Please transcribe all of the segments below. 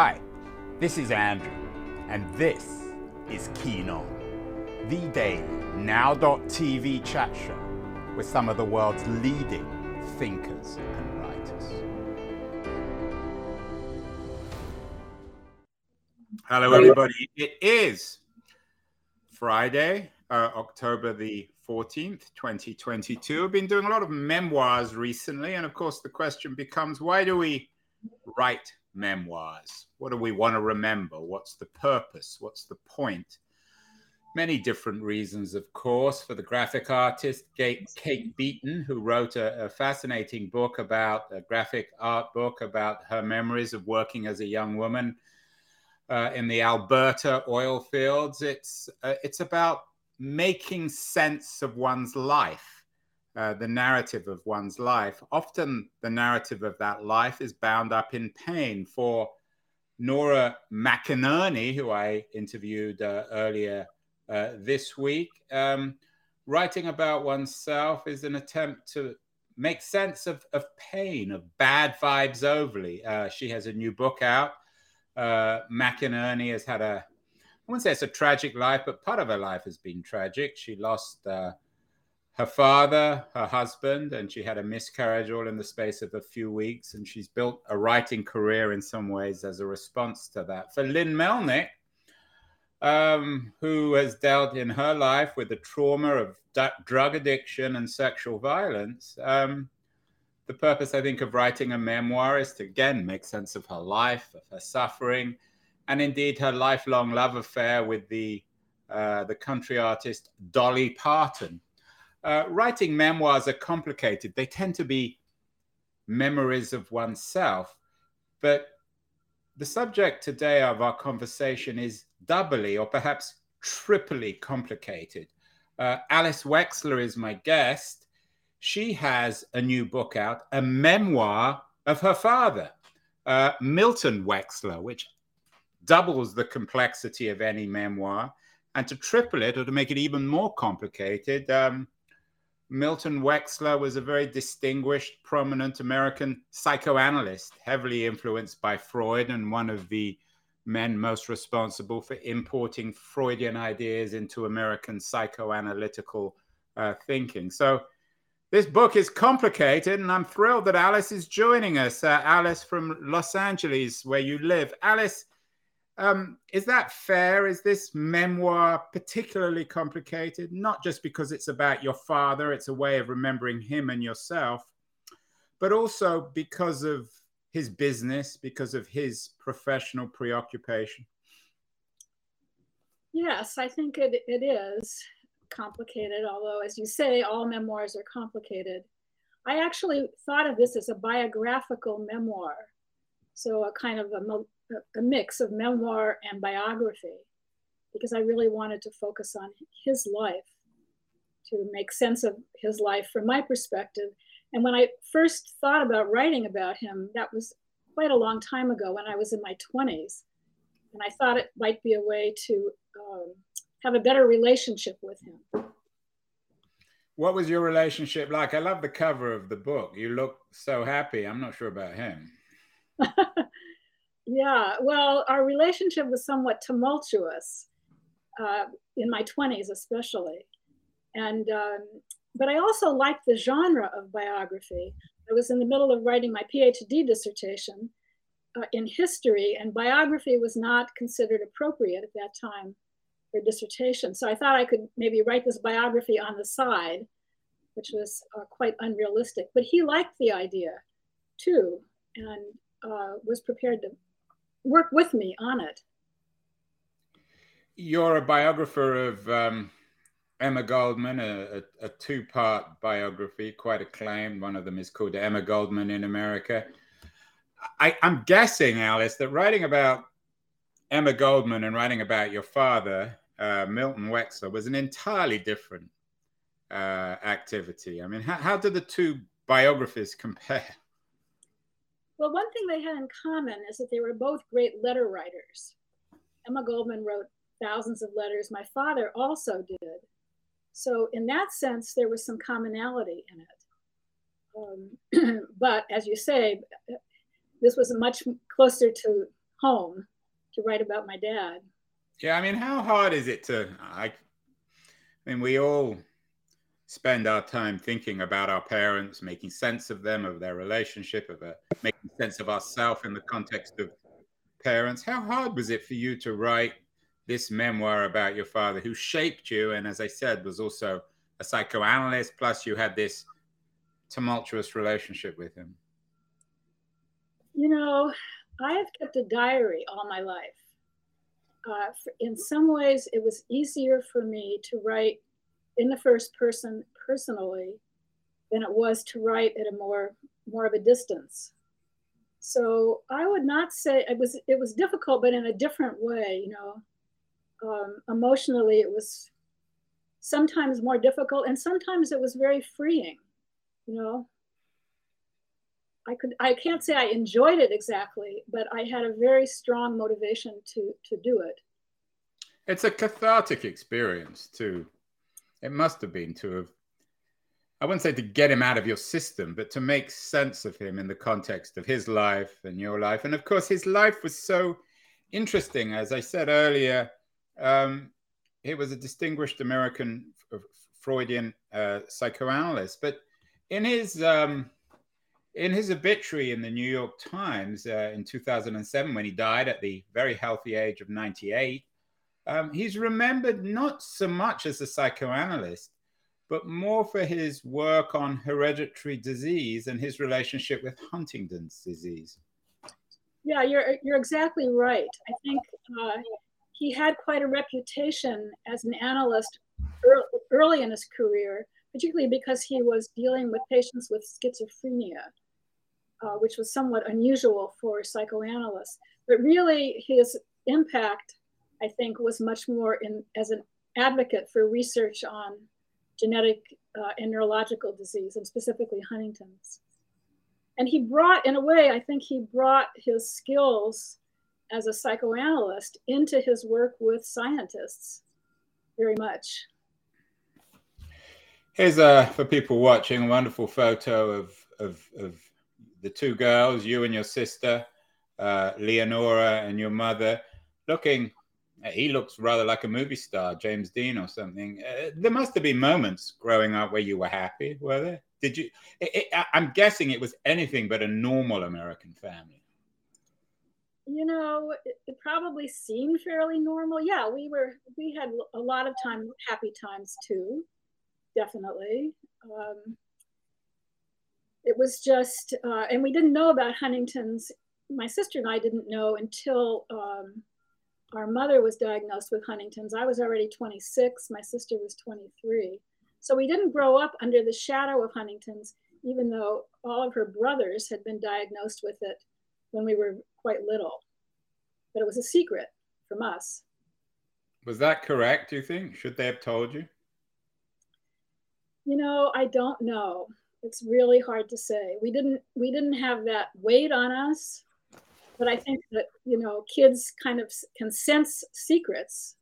Hi, this is Andrew, and this is Keen On, the daily now.tv chat show with some of the world's leading thinkers and writers. Hello, everybody. It is Friday, uh, October the 14th, 2022. I've been doing a lot of memoirs recently, and of course, the question becomes why do we write memoirs? What do we want to remember? What's the purpose? What's the point? Many different reasons, of course, for the graphic artist Kate Beaton, who wrote a, a fascinating book about a graphic art book about her memories of working as a young woman uh, in the Alberta oil fields. It's uh, it's about making sense of one's life uh, the narrative of one's life. Often the narrative of that life is bound up in pain. For Nora McInerney, who I interviewed uh, earlier uh, this week, um, writing about oneself is an attempt to make sense of, of pain, of bad vibes only. Uh, she has a new book out. Uh, McInerney has had a, I wouldn't say it's a tragic life, but part of her life has been tragic. She lost her father, her husband, and she had a miscarriage all in the space of a few weeks. And she's built a writing career in some ways as a response to that. For Lynn Melnick, um, who has dealt in her life with the trauma of d- drug addiction and sexual violence, um, the purpose, I think, of writing a memoir is to again make sense of her life, of her suffering, and indeed her lifelong love affair with the uh, the country artist Dolly Parton uh, writing memoirs are complicated. They tend to be memories of oneself. But the subject today of our conversation is doubly or perhaps triply complicated. Uh, Alice Wexler is my guest. She has a new book out, a memoir of her father, uh, Milton Wexler, which doubles the complexity of any memoir. And to triple it or to make it even more complicated, um, Milton Wexler was a very distinguished, prominent American psychoanalyst, heavily influenced by Freud, and one of the men most responsible for importing Freudian ideas into American psychoanalytical uh, thinking. So, this book is complicated, and I'm thrilled that Alice is joining us. Uh, Alice from Los Angeles, where you live. Alice, um, is that fair? Is this memoir particularly complicated? Not just because it's about your father, it's a way of remembering him and yourself, but also because of his business, because of his professional preoccupation? Yes, I think it, it is complicated, although, as you say, all memoirs are complicated. I actually thought of this as a biographical memoir. So, a kind of a a mix of memoir and biography because I really wanted to focus on his life to make sense of his life from my perspective. And when I first thought about writing about him, that was quite a long time ago when I was in my 20s. And I thought it might be a way to um, have a better relationship with him. What was your relationship like? I love the cover of the book. You look so happy. I'm not sure about him. Yeah, well, our relationship was somewhat tumultuous uh, in my 20s, especially. And, um, but I also liked the genre of biography. I was in the middle of writing my PhD dissertation uh, in history, and biography was not considered appropriate at that time for dissertation. So I thought I could maybe write this biography on the side, which was uh, quite unrealistic. But he liked the idea too, and uh, was prepared to work with me on it. You're a biographer of um, Emma Goldman, a, a, a two part biography, quite acclaimed. One of them is called Emma Goldman in America. I, I'm guessing, Alice, that writing about Emma Goldman and writing about your father, uh, Milton Wexler, was an entirely different uh, activity. I mean, how, how do the two biographies compare? Well, one thing they had in common is that they were both great letter writers. Emma Goldman wrote thousands of letters. My father also did. So, in that sense, there was some commonality in it. Um, but as you say, this was much closer to home to write about my dad. Yeah, I mean, how hard is it to? I, I mean, we all spend our time thinking about our parents, making sense of them, of their relationship, of a, making sense of ourselves in the context of parents. How hard was it for you to write this memoir about your father, who shaped you, and as I said, was also a psychoanalyst? Plus, you had this tumultuous relationship with him. You know, I have kept a diary all my life. Uh, in some ways, it was easier for me to write in the first person personally than it was to write at a more more of a distance. So I would not say it was it was difficult, but in a different way. You know, um, emotionally it was sometimes more difficult, and sometimes it was very freeing. You know, I could I can't say I enjoyed it exactly, but I had a very strong motivation to to do it. It's a cathartic experience too. It must have been to have I wouldn't say to get him out of your system, but to make sense of him in the context of his life and your life. And of course, his life was so interesting. As I said earlier, um, he was a distinguished American Freudian uh, psychoanalyst. But in his um, in his obituary in the New York Times uh, in 2007, when he died at the very healthy age of 98, um, he's remembered not so much as a psychoanalyst, but more for his work on hereditary disease and his relationship with Huntington's disease. Yeah, you're, you're exactly right. I think uh, he had quite a reputation as an analyst early in his career, particularly because he was dealing with patients with schizophrenia uh, which was somewhat unusual for psychoanalysts. But really, his impact, I think, was much more in as an advocate for research on genetic uh, and neurological disease, and specifically Huntington's. And he brought, in a way, I think he brought his skills as a psychoanalyst into his work with scientists very much. Here's a, for people watching, a wonderful photo of, of, of the two girls, you and your sister, uh, Leonora and your mother, looking. He looks rather like a movie star, James Dean or something. Uh, there must have been moments growing up where you were happy, were there? Did you? It, it, I'm guessing it was anything but a normal American family. You know, it, it probably seemed fairly normal. Yeah, we were. We had a lot of time, happy times too, definitely. Um, it was just, uh, and we didn't know about Huntington's. My sister and I didn't know until um, our mother was diagnosed with Huntington's. I was already 26, my sister was 23. So we didn't grow up under the shadow of Huntington's, even though all of her brothers had been diagnosed with it when we were quite little. But it was a secret from us. Was that correct, do you think? Should they have told you? You know, I don't know it's really hard to say. We didn't we didn't have that weight on us, but I think that you know kids kind of can sense secrets,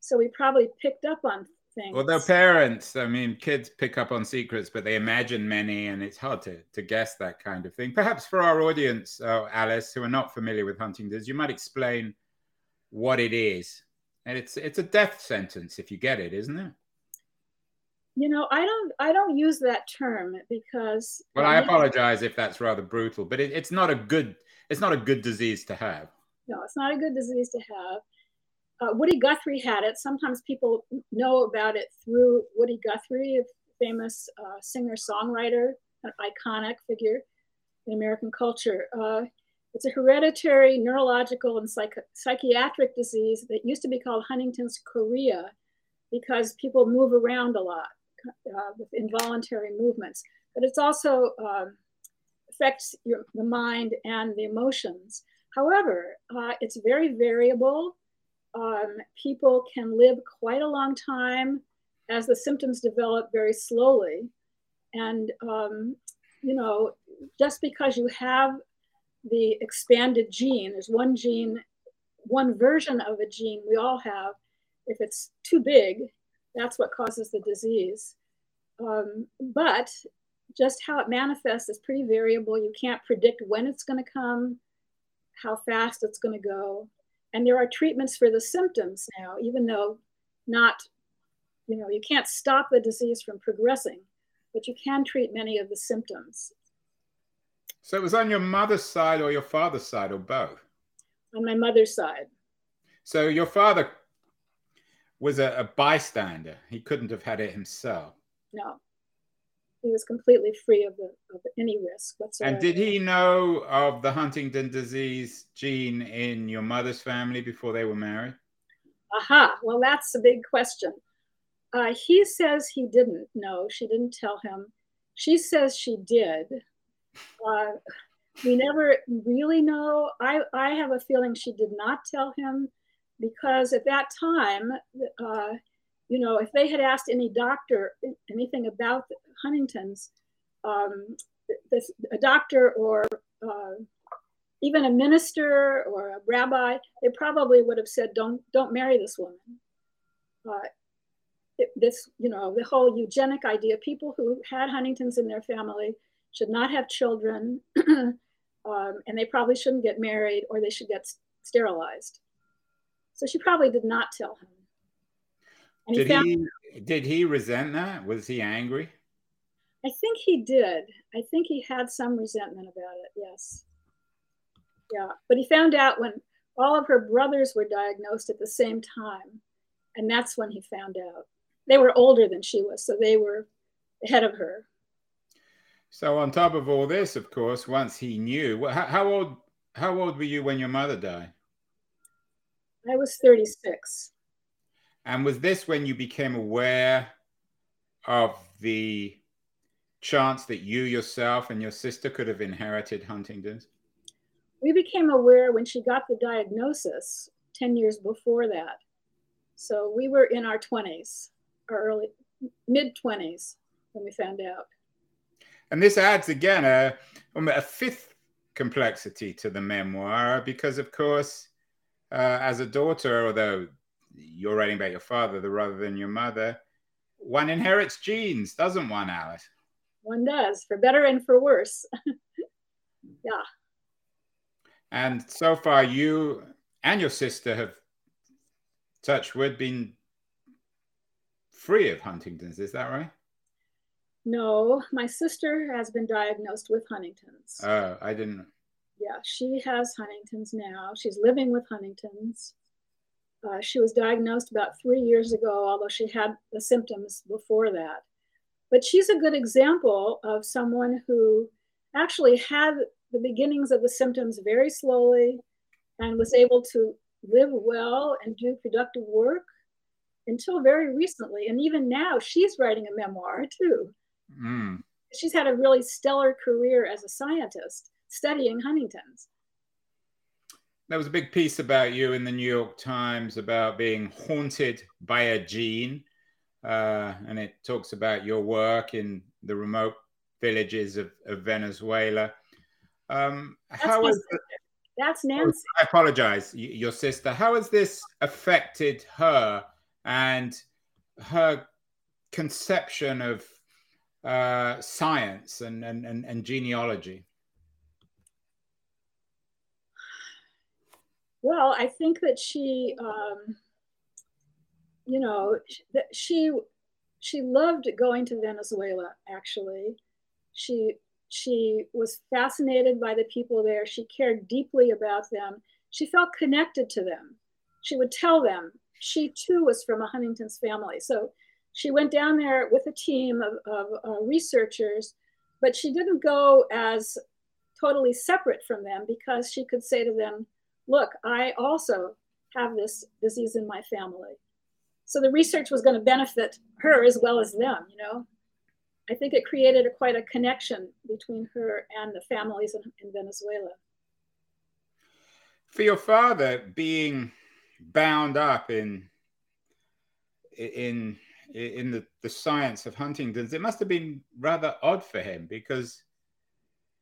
so we probably picked up on things. Well, their parents, I mean, kids pick up on secrets, but they imagine many, and it's hard to to guess that kind of thing. Perhaps for our audience, uh, Alice, who are not familiar with Huntington's, you might explain what it is. And it's it's a death sentence if you get it, isn't it? you know i don't i don't use that term because well i apologize if that's rather brutal but it, it's not a good it's not a good disease to have. No it's not a good disease to have. Uh, woody guthrie had it. Sometimes people know about it through woody guthrie a famous uh, singer songwriter an iconic figure in american culture. Uh, it's a hereditary neurological and psych- psychiatric disease that used to be called huntington's chorea because people move around a lot uh, with involuntary movements, but it's also um, affects your, the mind and the emotions. However, uh, it's very variable. Um, people can live quite a long time as the symptoms develop very slowly. And, um, you know, just because you have the expanded gene, there's one gene, one version of a gene we all have. If it's too big, that's what causes the disease. Um, but just how it manifests is pretty variable. You can't predict when it's going to come, how fast it's going to go. And there are treatments for the symptoms now, even though not, you know, you can't stop the disease from progressing, but you can treat many of the symptoms. So it was on your mother's side or your father's side or both? On my mother's side. So your father was a, a bystander. He couldn't have had it himself. No. He was completely free of, the, of any risk whatsoever. And did he know of the Huntington disease gene in your mother's family before they were married? Aha, well, that's a big question. Uh, he says he didn't know. She didn't tell him. She says she did. Uh, we never really know. I, I have a feeling she did not tell him because at that time, uh, you know, if they had asked any doctor anything about Huntington's, um, this, a doctor or uh, even a minister or a rabbi, they probably would have said, "Don't don't marry this woman." Uh, it, this, you know, the whole eugenic idea. People who had Huntington's in their family should not have children, um, and they probably shouldn't get married, or they should get sterilized. So she probably did not tell him. And did he, found, he did he resent that? Was he angry? I think he did. I think he had some resentment about it. Yes. Yeah, but he found out when all of her brothers were diagnosed at the same time, and that's when he found out. They were older than she was, so they were ahead of her. So on top of all this, of course, once he knew, how, how old how old were you when your mother died? I was 36. And was this when you became aware of the chance that you yourself and your sister could have inherited Huntington's? We became aware when she got the diagnosis 10 years before that. So we were in our 20s, our early mid 20s when we found out. And this adds again a, a fifth complexity to the memoir because, of course, uh, as a daughter, although you're writing about your father rather than your mother, one inherits genes, doesn't one, Alice? One does, for better and for worse. yeah. And so far, you and your sister have, touch wood, been free of Huntington's. Is that right? No, my sister has been diagnosed with Huntington's. Oh, I didn't yeah, she has Huntington's now. She's living with Huntington's. Uh, she was diagnosed about three years ago, although she had the symptoms before that. But she's a good example of someone who actually had the beginnings of the symptoms very slowly and was able to live well and do productive work until very recently. And even now, she's writing a memoir too. Mm. She's had a really stellar career as a scientist studying Huntington's. There was a big piece about you in the New York Times about being haunted by a gene. Uh, and it talks about your work in the remote villages of, of Venezuela. Um, That's how is the, That's oh, Nancy. I apologize, your sister. How has this affected her and her conception of uh, science and, and, and, and genealogy? Well, I think that she, um, you know, she she loved going to Venezuela. Actually, she she was fascinated by the people there. She cared deeply about them. She felt connected to them. She would tell them she too was from a Huntington's family. So she went down there with a team of, of uh, researchers, but she didn't go as totally separate from them because she could say to them, look, I also have this disease in my family. So the research was going to benefit her as well as them, you know. I think it created a, quite a connection between her and the families in, in Venezuela. For your father being bound up in in in the, the science of Huntington's, it must have been rather odd for him because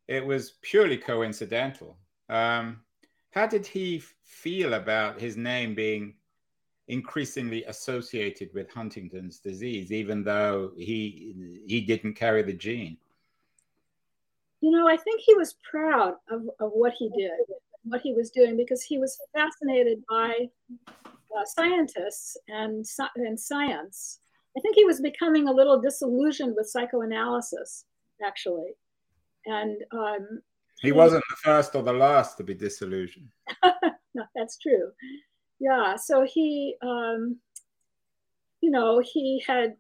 it was purely coincidental. Um, how did he feel about his name being increasingly associated with Huntington's disease, even though he he didn't carry the gene? You know, I think he was proud of, of what he did. what he was doing because he was fascinated by uh, scientists and, and science. I think he was becoming a little disillusioned with psychoanalysis, actually. And um, he wasn't the first or the last to be disillusioned. no, that's true. Yeah. So he, um, you know, he had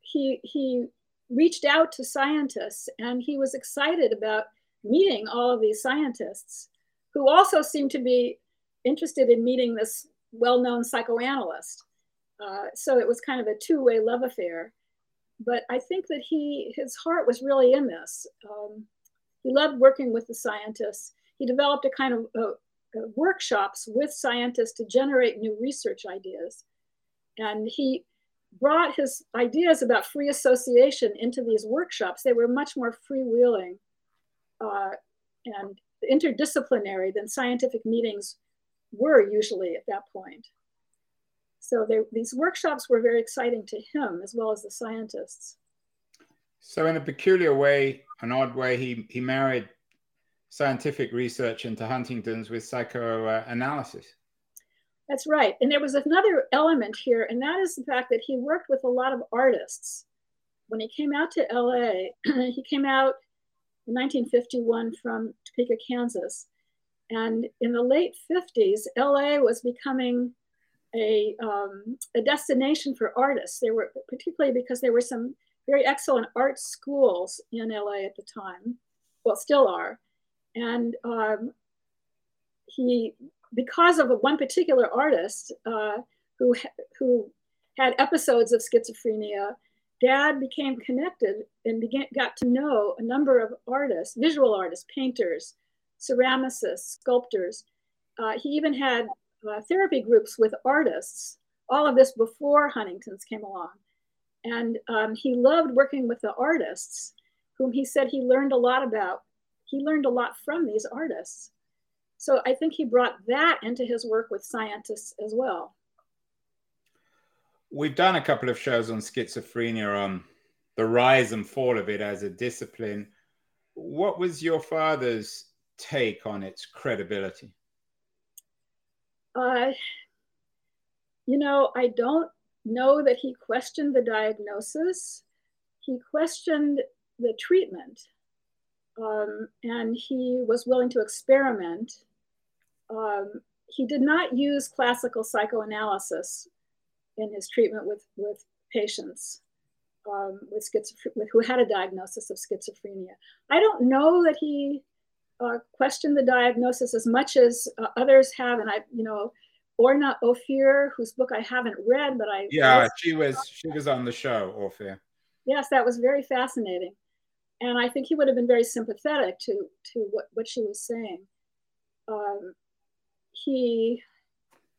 he he reached out to scientists, and he was excited about meeting all of these scientists, who also seemed to be interested in meeting this well-known psychoanalyst. Uh, so it was kind of a two-way love affair. But I think that he his heart was really in this. Um, he loved working with the scientists. He developed a kind of uh, uh, workshops with scientists to generate new research ideas. And he brought his ideas about free association into these workshops. They were much more freewheeling uh, and interdisciplinary than scientific meetings were usually at that point. So they, these workshops were very exciting to him as well as the scientists. So, in a peculiar way, an odd way, he, he married scientific research into Huntington's with psychoanalysis. That's right. And there was another element here, and that is the fact that he worked with a lot of artists. When he came out to LA, he came out in 1951 from Topeka, Kansas. And in the late 50s, LA was becoming a, um, a destination for artists. There were, particularly because there were some very excellent art schools in LA at the time, well, still are. And um, he, because of one particular artist uh, who, who had episodes of schizophrenia, dad became connected and began, got to know a number of artists, visual artists, painters, ceramicists, sculptors. Uh, he even had uh, therapy groups with artists, all of this before Huntington's came along. And um, he loved working with the artists, whom he said he learned a lot about. He learned a lot from these artists. So I think he brought that into his work with scientists as well. We've done a couple of shows on schizophrenia, on um, the rise and fall of it as a discipline. What was your father's take on its credibility? Uh, you know, I don't know that he questioned the diagnosis. He questioned the treatment. Um, and he was willing to experiment. Um, he did not use classical psychoanalysis in his treatment with, with patients um, with with, who had a diagnosis of schizophrenia. I don't know that he uh, questioned the diagnosis as much as uh, others have, and I, you know, Orna Ophir, whose book I haven't read, but I yeah, she was she was on the show, Ophir. Yes, that was very fascinating, and I think he would have been very sympathetic to to what what she was saying. Um, he,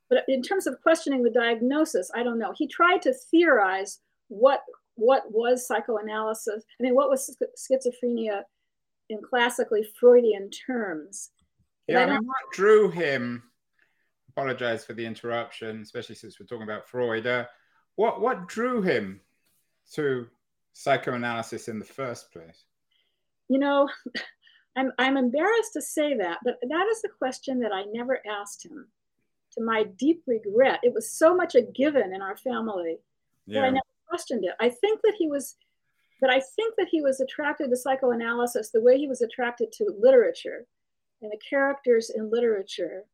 but in terms of questioning the diagnosis, I don't know. He tried to theorize what what was psychoanalysis. I mean, what was schizophrenia in classically Freudian terms? Yeah, I, mean, what drew him apologize for the interruption, especially since we're talking about Freud. Uh, what what drew him to psychoanalysis in the first place? You know, I'm I'm embarrassed to say that, but that is a question that I never asked him. To my deep regret, it was so much a given in our family yeah. that I never questioned it. I think that he was, but I think that he was attracted to psychoanalysis the way he was attracted to literature and the characters in literature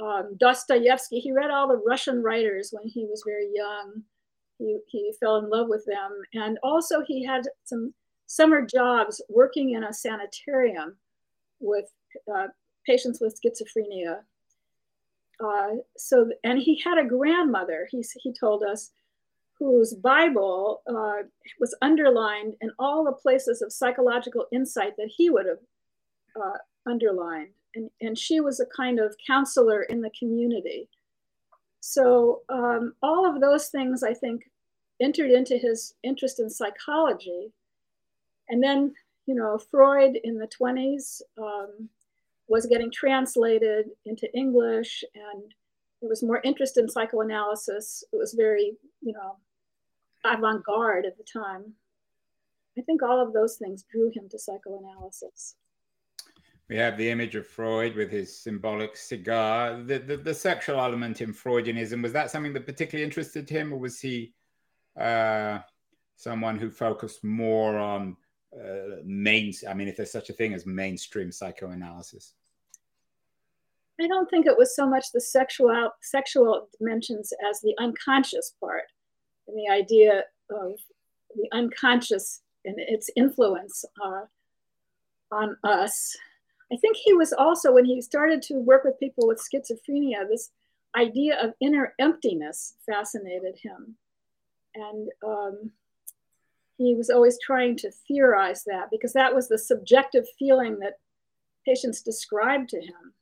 um, Dostoevsky. He read all the Russian writers when he was very young. He, he fell in love with them. And also, he had some summer jobs working in a sanitarium with uh, patients with schizophrenia. Uh, so, and he had a grandmother, he, he told us, whose Bible uh, was underlined in all the places of psychological insight that he would have uh, underlined and, and she was a kind of counselor in the community. So um, all of those things, I think, entered into his interest in psychology. And then, you know, Freud in the 20s um, was getting translated into English, and there was more interest in psychoanalysis. It was very, you know, avant garde at the time. I think all of those things drew him to psychoanalysis. we have the image of Freud with his symbolic cigar. The, the, the sexual element in Freudianism, was that something that particularly interested him, or was he uh, someone who focused more on uh, main, I mean, if there's such a thing as mainstream psychoanalysis? I don't think it was so much the sexual sexual dimensions as the unconscious part, and the idea of the unconscious and its influence uh, on us I think he was also, when he started to work with people with schizophrenia, this idea of inner emptiness fascinated him. And um, he was always trying to theorize that because that was the subjective feeling that patients described to him.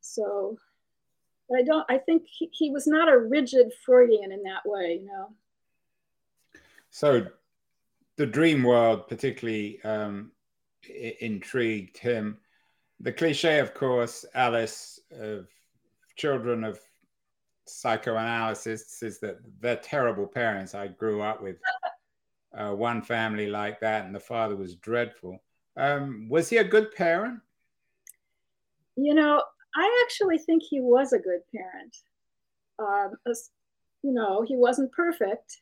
So I don't, I think he, he was not a rigid Freudian in that way, you know. So the dream world particularly um, intrigued him. The cliche, of course, Alice, of children of psychoanalysts is that they're terrible parents. I grew up with uh, one family like that, and the father was dreadful. Um, was he a good parent? You know, I actually think he was a good parent. Um, you know, he wasn't perfect,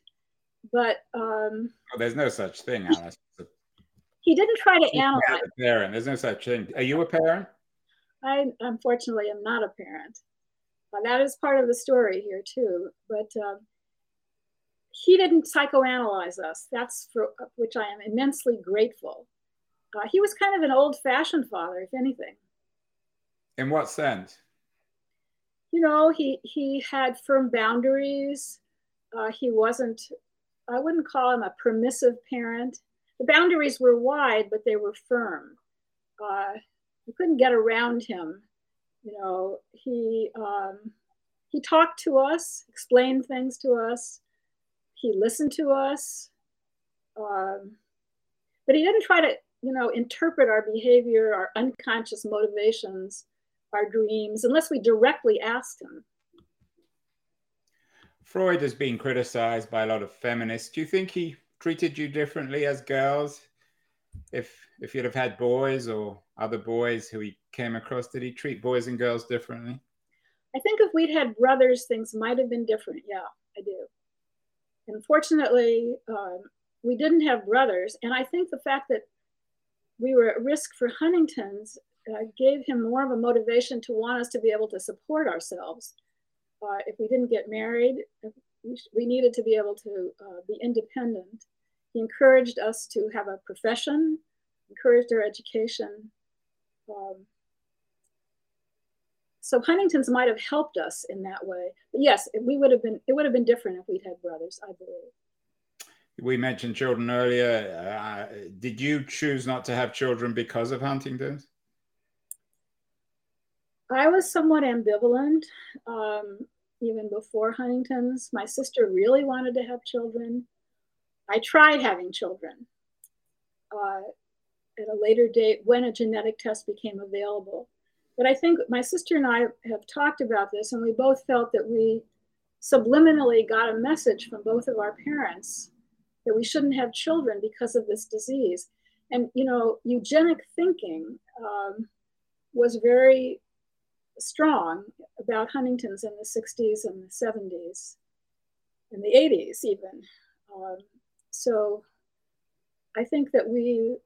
but um, oh, there's no such thing, Alice he didn't try to analyze. A parent. There's no such thing. Are you a parent? I unfortunately am not a parent. Uh, that is part of the story here too. But uh, he didn't psychoanalyze us. That's for which I am immensely grateful. Uh, he was kind of an old-fashioned father, if anything. In what sense? You know, he he had firm boundaries. Uh, he wasn't. I wouldn't call him a permissive parent the boundaries were wide, but they were firm. Uh, you couldn't get around him. You know, he um, he talked to us, explained things to us. He listened to us, um, but he didn't try to, you know, interpret our behavior, our unconscious motivations, our dreams, unless we directly asked him. Freud has been criticized by a lot of feminists. Do you think he treated you differently as girls? If if you'd have had boys or other boys who he came across, did he treat boys and girls differently? I think if we'd had brothers, things might have been different. Yeah, I do. Unfortunately, um, we didn't have brothers, and I think the fact that we were at risk for Huntington's uh, gave him more of a motivation to want us to be able to support ourselves. Uh, if we didn't get married, we needed to be able to uh, be independent. He encouraged us to have a profession, encouraged our education. Um, so Huntington's might have helped us in that way. But yes, we would have been. It would have been different if we'd had brothers. I believe. We mentioned children earlier. Uh, did you choose not to have children because of Huntington's? I was somewhat ambivalent, um, even before Huntington's. My sister really wanted to have children. I tried having children uh, at a later date when a genetic test became available. But I think my sister and I have talked about this, and we both felt that we subliminally got a message from both of our parents that we shouldn't have children because of this disease. And, you know, eugenic thinking um, was very strong about Huntington's in the 60s and the 70s and the 80s, even. Um, so I think that we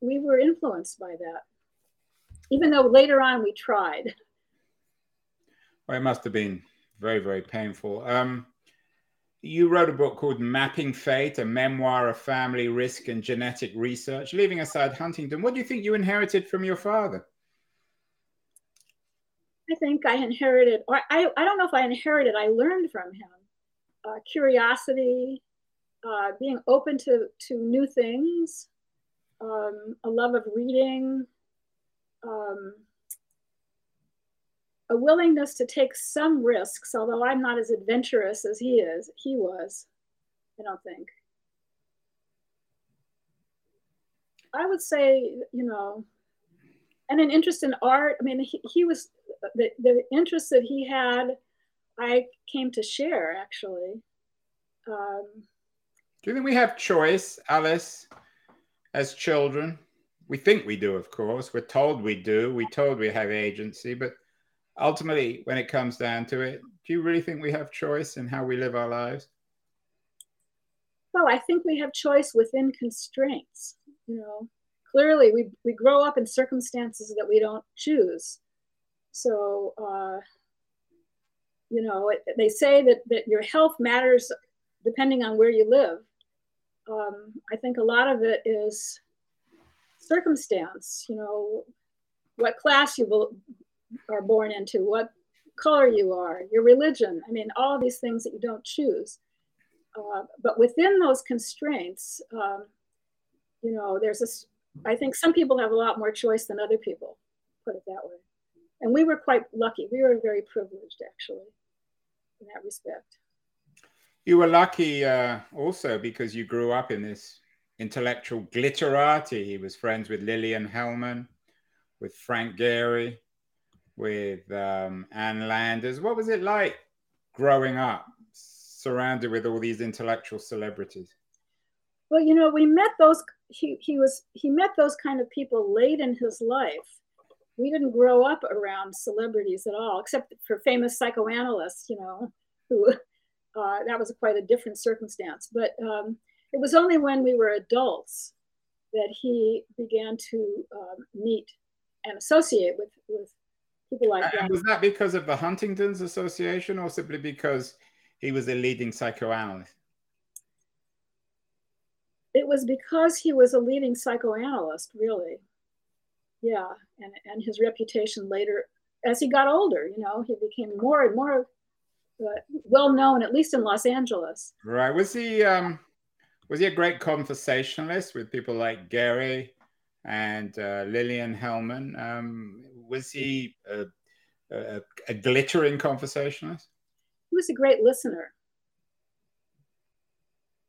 we were influenced by that, even though later on we tried. Well, it must have been very very painful. Um, you wrote a book called Mapping Fate, a memoir of family risk and genetic research. Leaving aside Huntington, what do you think you inherited from your father? I think I inherited, or I, I don't know if I inherited, I learned from him uh, curiosity, uh, being open to, to new things, um, a love of reading, um, a willingness to take some risks, although I'm not as adventurous as he is, he was, I don't think. I would say, you know, and an interest in art. I mean, he, he was the, the interest that he had, I came to share actually. Um, do you think we have choice, Alice, as children? We think we do, of course. We're told we do. We're told we have agency, but ultimately, when it comes down to it, do you really think we have choice in how we live our lives? Well, I think we have choice within constraints. You know, clearly we, we grow up in circumstances that we don't choose. So, uh, you know, it, they say that, that your health matters depending on where you live. Um, I think a lot of it is circumstance, you know, what class you are born into, what color you are, your religion. I mean, all these things that you don't choose. Uh, but within those constraints, um, you know, there's this, I think some people have a lot more choice than other people, put it that way. And we were quite lucky. We were very privileged, actually, in that respect. You were lucky uh, also because you grew up in this intellectual glitterati. He was friends with Lillian Hellman, with Frank Gehry, with um, Ann Landers. What was it like growing up surrounded with all these intellectual celebrities? Well, you know, we met those. He he was he met those kind of people late in his life. We didn't grow up around celebrities at all, except for famous psychoanalysts. You know, who uh, that was quite a different circumstance. But um, it was only when we were adults that he began to um, meet and associate with with people like and that. Was that because of the Huntington's Association, or simply because he was a leading psychoanalyst? It was because he was a leading psychoanalyst, really. Yeah, and, and his reputation later, as he got older, you know, he became more and more uh, well known, at least in Los Angeles. Right. Was he um, was he a great conversationalist with people like Gehry and uh, Lillian Hellman? Um, was he a, a, a glittering conversationalist? he was a great listener.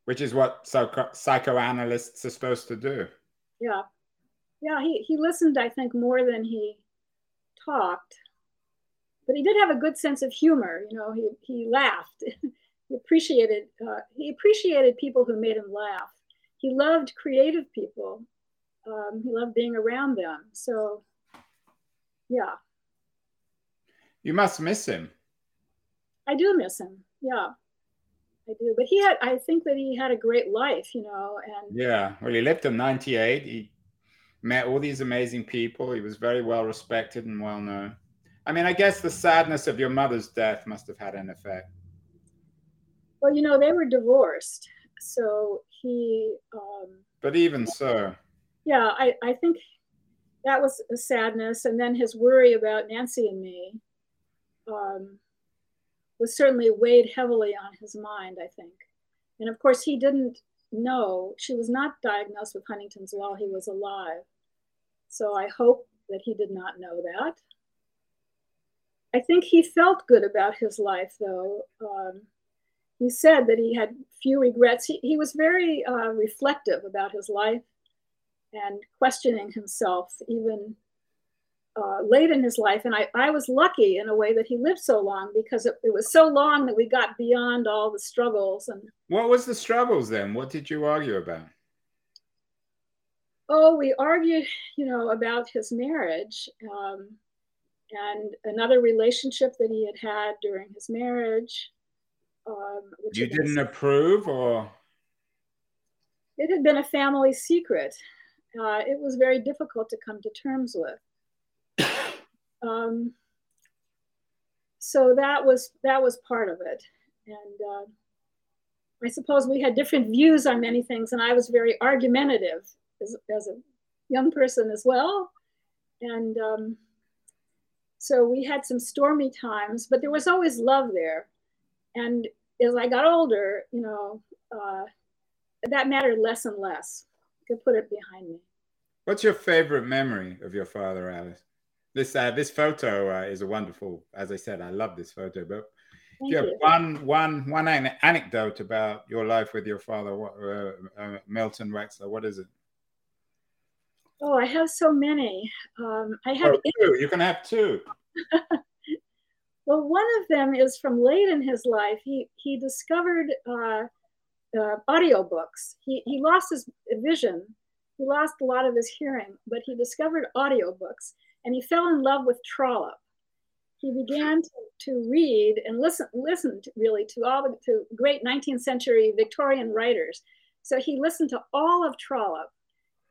Which is what psycho- psychoanalysts are supposed to do. Yeah. Yeah, he, he listened, I think, more than he talked. But he did have a good sense of humor. You know, he, he laughed. he appreciated uh, he appreciated people who made him laugh. He loved creative people. Um, he loved being around them. So, yeah. You must miss him. I do miss him. Yeah, I do. But he had, I think that he had a great life, you know. And yeah, well, he lived to 98. He met all these amazing people. He was very well respected and well known. I mean, I guess the sadness of your mother's death must have had an effect. Well, you know, they were divorced. So he. Um, but even so. Yeah, I, I think that was a sadness. And then his worry about Nancy and me. Um, was certainly weighed heavily on his mind, I think. And of course, he didn't know, she was not diagnosed with Huntington's while he was alive. So I hope that he did not know that. I think he felt good about his life, though. Um, he said that he had few regrets. He, he was very uh, reflective about his life and questioning himself, even uh, late in his life. And I, I was lucky in a way that he lived so long because it, it, was so long that we got beyond all the struggles. And what was the struggles then? What did you argue about? Oh, we argued, you know, about his marriage um, and another relationship that he had had during his marriage. Um, you didn't approve, or it had been a family secret. Uh, it was very difficult to come to terms with. Um, so that was that was part of it, and uh, I suppose we had different views on many things, and I was very argumentative as, as a young person as well, and um, so we had some stormy times, but there was always love there, and as I got older, you know, uh, that mattered less and less. I could put it behind me. What's your favorite memory of your father, Alice? this uh, this photo uh, is a wonderful. As I said, I love this photo. But Thank you have you. one one one anecdote about your life with your father, uh, uh, Milton Wexler. What is it? Oh, I have so many. Um, I have oh, two. You can have two. well, one of them is from late in his life. He he discovered uh, uh, audiobooks. He he lost his vision He lost a lot of his hearing, but he discovered audiobooks and he fell in love with Trollope. He began to, to read and listen, listened really to all the to great 19th century Victorian writers. So he listened to all of Trollope.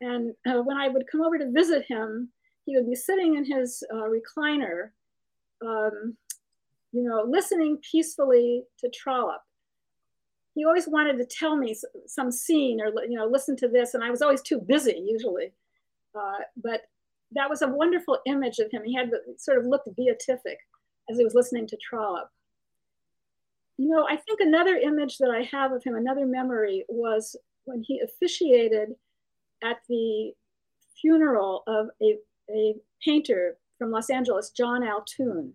And uh, when I would come over to visit him, he would be sitting in his uh, recliner, um, you know, listening peacefully to Trollope. He always wanted to tell me some scene or, you know, listen to this. And I was always too busy usually. Uh, but that was a wonderful image of him. He had sort of looked beatific as he was listening to Trollope. You know, I think another image that I have of him, another memory, was when he officiated at the funeral of a, a painter from Los Angeles, John Altoon,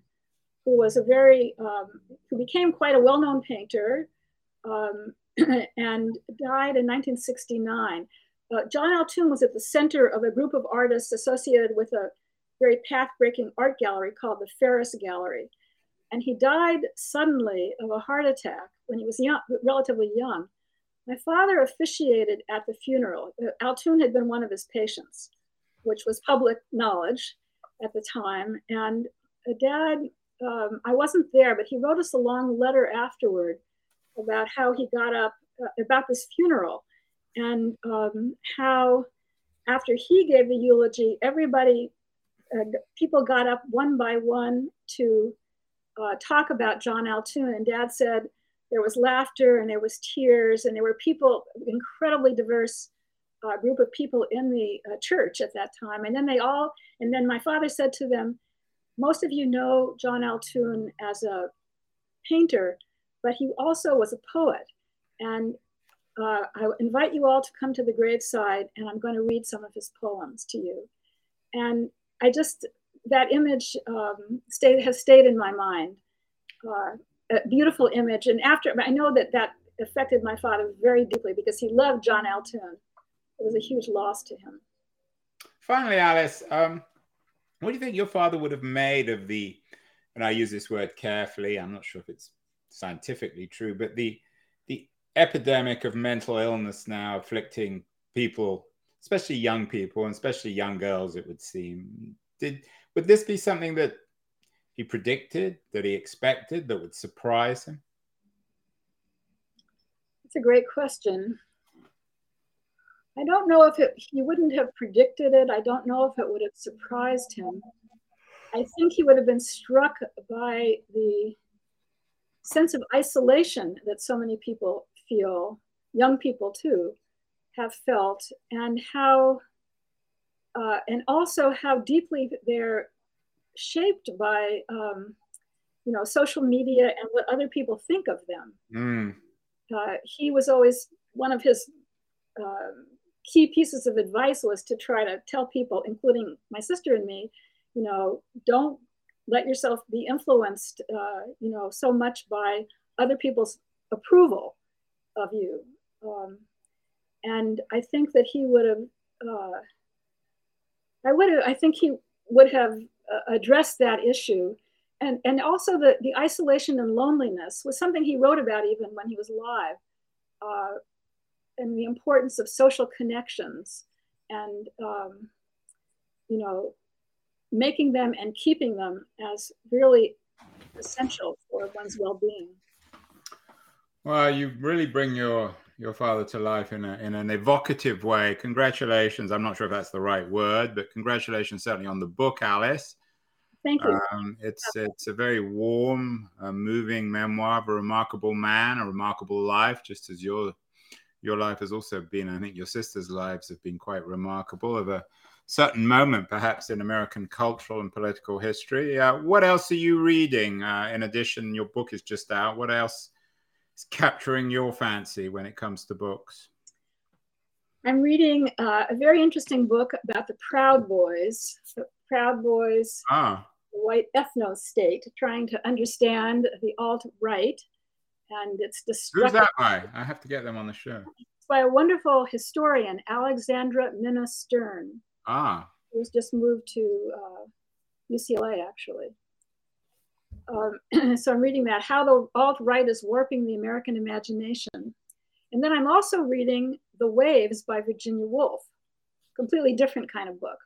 who was a very, um, who became quite a well known painter um, and died in 1969. Uh, John Altoon was at the center of a group of artists associated with a very path-breaking art gallery called the Ferus Gallery. And he died suddenly of a heart attack when he was young, relatively young. My father officiated at the funeral. Uh, Altoon had been one of his patients, which was public knowledge at the time. And uh, dad, um, I wasn't there, but he wrote us a long letter afterward about how he got up, uh, about this funeral and um, how after he gave the eulogy, everybody, uh, people got up one by one to uh, talk about John Altoon. And dad said there was laughter and there was tears and there were people, incredibly diverse uh, group of people in the uh, church at that time. And then they all, and then my father said to them, most of you know John Altoon as a painter, but he also was a poet. And uh, I invite you all to come to the graveside and I'm going to read some of his poems to you. And I just, that image um, stayed, has stayed in my mind. Uh, a beautiful image. And after, I know that that affected my father very deeply because he loved John Altoon. It was a huge loss to him. Finally, Alice, um, what do you think your father would have made of the, and I use this word carefully, I'm not sure if it's scientifically true, but the the epidemic of mental illness now afflicting people, especially young people and especially young girls, it would seem. Did would this be something that he predicted, that he expected, that would surprise him? It's a great question. I don't know if it, he wouldn't have predicted it. I don't know if it would have surprised him. I think he would have been struck by the sense of isolation that so many people feel, young people too, have felt, and how, uh, and also how deeply they're shaped by, um, you know, social media and what other people think of them. Mm. Uh, he was always one of his uh, key pieces of advice was to try to tell people, including my sister and me, you know, don't let yourself be influenced, uh, you know, so much by other people's approval of you. Um, and I think that he would have, uh, I would have, I think he would have uh, addressed that issue. And, and also the, the isolation and loneliness was something he wrote about even when he was alive. And the importance of social connections and, um, you know, making them and keeping them as really essential for one's well-being. Well, you really bring your your father to life in a, in an evocative way. Congratulations. I'm not sure if that's the right word, but congratulations certainly on the book, Alice. Thank you. Um, it's it's a very warm, uh, moving memoir of a remarkable man, a remarkable life, just as your your life has also been. I think your sister's lives have been quite remarkable of a certain moment, perhaps in American cultural and political history. Uh, what else are you reading? Uh, in addition, your book is just out. What else? is capturing your fancy when it comes to books? I'm reading uh, a very interesting book about the Proud Boys. The Proud Boys, ah. white ethno state, trying to understand the alt right and its destruction. Who's that by? I have to get them on the show. It's by a wonderful historian, Alexandra Minna Stern. Ah. Who's just moved to uh, UCLA, actually um, so I'm reading that, How the Alt-Right is Warping the American Imagination. And then I'm also reading The Waves by Virginia Woolf. completely different kind of book.